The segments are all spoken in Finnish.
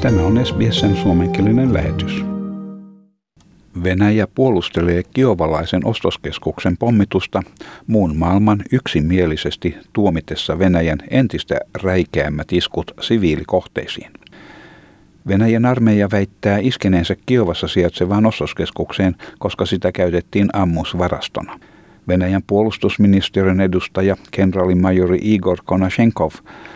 Tämä on SBSn suomenkielinen lähetys. Venäjä puolustelee kiovalaisen ostoskeskuksen pommitusta muun maailman yksimielisesti tuomitessa Venäjän entistä räikeämmät iskut siviilikohteisiin. Venäjän armeija väittää iskeneensä Kiovassa sijaitsevaan ostoskeskukseen, koska sitä käytettiin ammusvarastona. Venäjän puolustusministeriön edustaja kenraalimajori Igor Konashenkov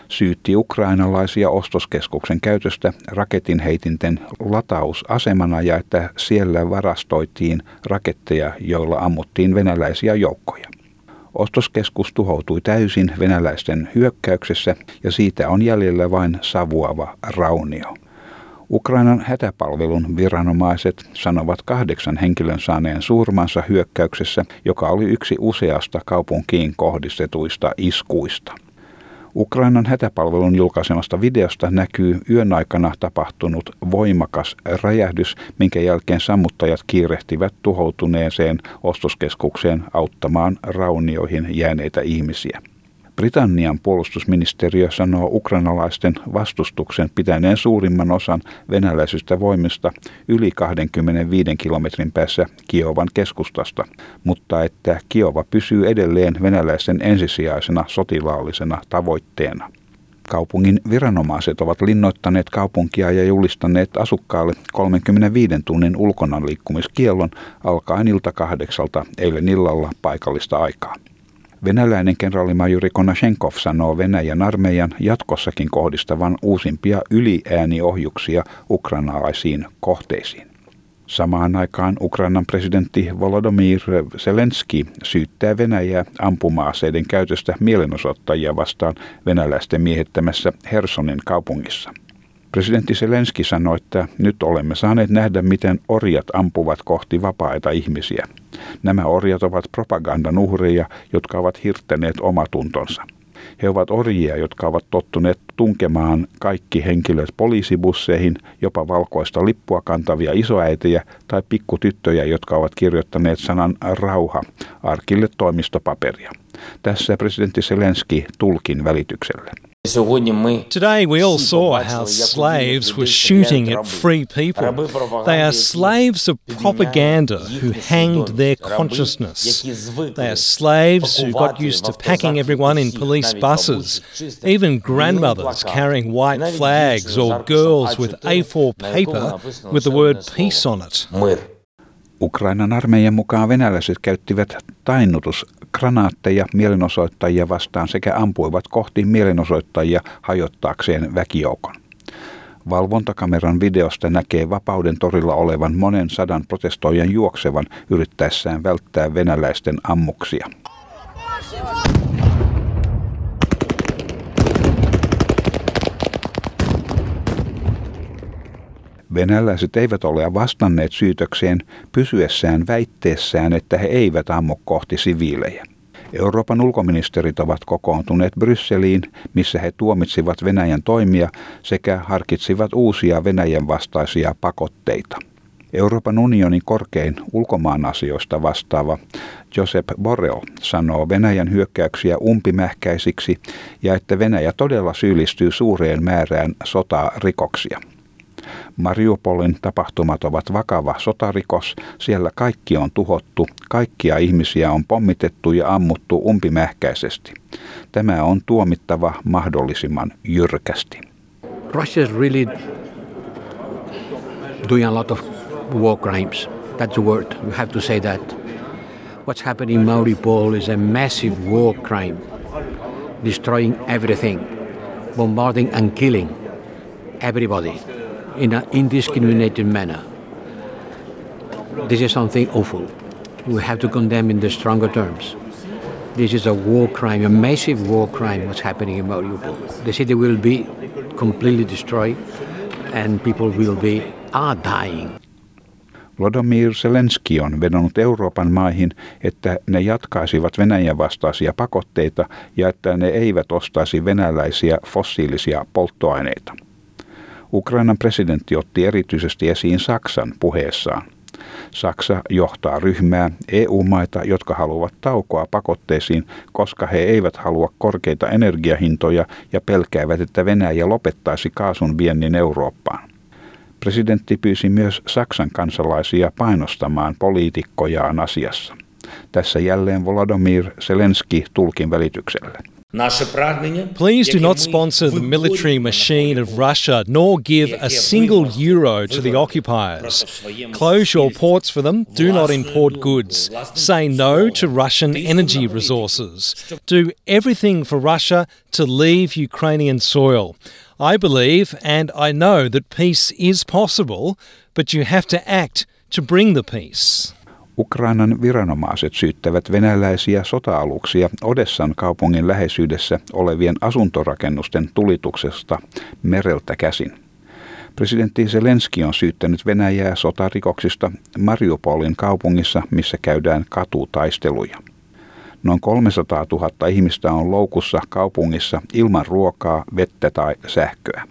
syytti ukrainalaisia ostoskeskuksen käytöstä raketinheitinten latausasemana ja että siellä varastoitiin raketteja, joilla ammuttiin venäläisiä joukkoja. Ostoskeskus tuhoutui täysin venäläisten hyökkäyksessä ja siitä on jäljellä vain savuava raunio. Ukrainan hätäpalvelun viranomaiset sanovat kahdeksan henkilön saaneen surmansa hyökkäyksessä, joka oli yksi useasta kaupunkiin kohdistetuista iskuista. Ukrainan hätäpalvelun julkaisemasta videosta näkyy yön aikana tapahtunut voimakas räjähdys, minkä jälkeen sammuttajat kiirehtivät tuhoutuneeseen ostoskeskukseen auttamaan raunioihin jääneitä ihmisiä. Britannian puolustusministeriö sanoo ukrainalaisten vastustuksen pitäneen suurimman osan venäläisistä voimista yli 25 kilometrin päässä Kiovan keskustasta, mutta että Kiova pysyy edelleen venäläisten ensisijaisena sotilaallisena tavoitteena. Kaupungin viranomaiset ovat linnoittaneet kaupunkia ja julistaneet asukkaalle 35 tunnin ulkona liikkumiskiellon alkaen ilta kahdeksalta eilen illalla paikallista aikaa. Venäläinen kenraalimajuri Konashenkov sanoo Venäjän armeijan jatkossakin kohdistavan uusimpia yliääniohjuksia ukrainalaisiin kohteisiin. Samaan aikaan Ukrainan presidentti Volodymyr Zelensky syyttää Venäjää ampuma-aseiden käytöstä mielenosoittajia vastaan venäläisten miehittämässä Hersonin kaupungissa – Presidentti Zelenski sanoi, että nyt olemme saaneet nähdä, miten orjat ampuvat kohti vapaita ihmisiä. Nämä orjat ovat propagandan uhreja, jotka ovat hirttäneet omatuntonsa. He ovat orjia, jotka ovat tottuneet tunkemaan kaikki henkilöt poliisibusseihin, jopa valkoista lippua kantavia isoäitejä tai pikkutyttöjä, jotka ovat kirjoittaneet sanan rauha arkille toimistopaperia. Tässä presidentti Zelenski tulkin välityksellä. Today we all saw how slaves were shooting at free people. They are slaves of propaganda who hanged their consciousness. They are slaves who got used to packing everyone in police buses, even grandmothers carrying white flags or girls with A4 paper with the word peace on it. Ukrainan armeijan mukaan venäläiset käyttivät tainnutusgranaatteja mielenosoittajia vastaan sekä ampuivat kohti mielenosoittajia hajottaakseen väkijoukon. Valvontakameran videosta näkee Vapauden torilla olevan monen sadan protestoijan juoksevan yrittäessään välttää venäläisten ammuksia. Venäläiset eivät ole vastanneet syytökseen pysyessään väitteessään, että he eivät ammu kohti siviilejä. Euroopan ulkoministerit ovat kokoontuneet Brysseliin, missä he tuomitsivat Venäjän toimia sekä harkitsivat uusia Venäjän vastaisia pakotteita. Euroopan unionin korkein ulkomaan asioista vastaava Josep Borrell sanoo Venäjän hyökkäyksiä umpimähkäisiksi ja että Venäjä todella syyllistyy suureen määrään sotarikoksia. Mariupolin tapahtumat ovat vakava sotarikos. Siellä kaikki on tuhottu, kaikkia ihmisiä on pommitettu ja ammuttu umpimähkäisesti. Tämä on tuomittava mahdollisimman jyrkästi. Russia is really doing a lot of war crimes. That's the word. You have to say that. What's happening in Mariupol is a massive war crime, destroying everything, bombarding and killing everybody in an indiscriminated manner. This is something awful. We have to condemn in the stronger terms. This is a war crime, a massive war crime, what's happening in Mariupol. The city will be completely destroyed and people will be are dying. Vladimir Zelensky on vedonnut Euroopan maihin, että ne jatkaisivat Venäjän vastaisia pakotteita ja että ne eivät ostaisi venäläisiä fossiilisia polttoaineita. Ukrainan presidentti otti erityisesti esiin Saksan puheessaan. Saksa johtaa ryhmää EU-maita, jotka haluavat taukoa pakotteisiin, koska he eivät halua korkeita energiahintoja ja pelkäävät, että Venäjä lopettaisi kaasun viennin Eurooppaan. Presidentti pyysi myös Saksan kansalaisia painostamaan poliitikkojaan asiassa. Tässä jälleen Volodymyr Zelenski tulkin välityksellä. Please do not sponsor the military machine of Russia nor give a single euro to the occupiers. Close your ports for them. Do not import goods. Say no to Russian energy resources. Do everything for Russia to leave Ukrainian soil. I believe and I know that peace is possible, but you have to act to bring the peace. Ukrainan viranomaiset syyttävät venäläisiä sota-aluksia Odessan kaupungin läheisyydessä olevien asuntorakennusten tulituksesta mereltä käsin. Presidentti Zelenski on syyttänyt Venäjää sotarikoksista Mariupolin kaupungissa, missä käydään katutaisteluja. Noin 300 000 ihmistä on loukussa kaupungissa ilman ruokaa, vettä tai sähköä.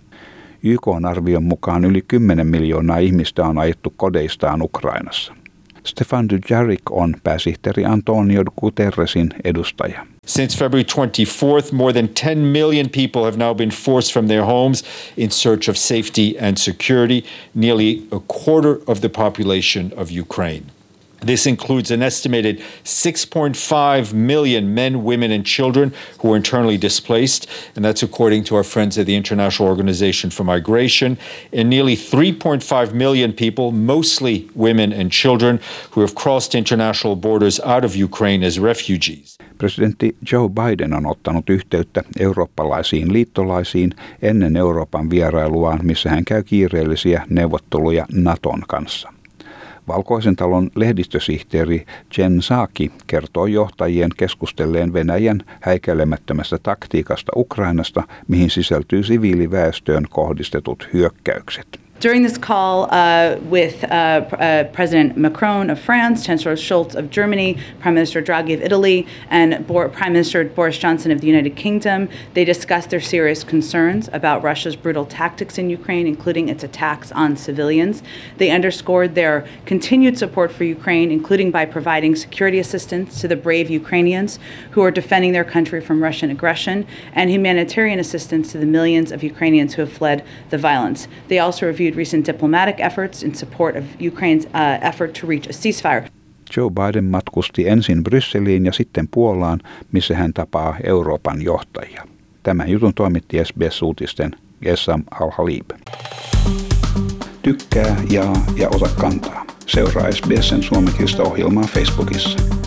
YK arvion mukaan yli 10 miljoonaa ihmistä on ajettu kodeistaan Ukrainassa. Stefan Dujarric on pääsihteeri Antonio Guterresin edustaja. Since February 24th, more than 10 million people have now been forced from their homes in search of safety and security, nearly a quarter of the population of Ukraine. This includes an estimated 6.5 million men, women, and children who are internally displaced, and that's according to our friends at the International Organization for Migration, and nearly 3.5 million people, mostly women and children, who have crossed international borders out of Ukraine as refugees. Presidentti Joe Biden on ottanut yhteyttä eurooppalaisiin liittolaisiin ennen Euroopan vierailuaan, missä hän käy kiireellisiä neuvotteluja Naton kanssa. Valkoisen talon lehdistösihteeri Jen Saaki kertoo johtajien keskustelleen Venäjän häikäilemättömästä taktiikasta Ukrainasta, mihin sisältyy siviiliväestöön kohdistetut hyökkäykset. During this call uh, with uh, uh, President Macron of France, Chancellor Schulz of Germany, Prime Minister Draghi of Italy, and Bo- Prime Minister Boris Johnson of the United Kingdom, they discussed their serious concerns about Russia's brutal tactics in Ukraine, including its attacks on civilians. They underscored their continued support for Ukraine, including by providing security assistance to the brave Ukrainians who are defending their country from Russian aggression, and humanitarian assistance to the millions of Ukrainians who have fled the violence. They also reviewed recent diplomatic efforts in support of Ukraine's uh, effort to reach a ceasefire. Joe Biden matkusti ensin Brysseliin ja sitten Puolaan, missä hän tapaa Euroopan johtajia. Tämän jutun toimitti SBS-uutisten Essam Al-Halib. Tykkää, jaa ja ota kantaa. Seuraa SBSn suomenkielistä ohjelmaa Facebookissa.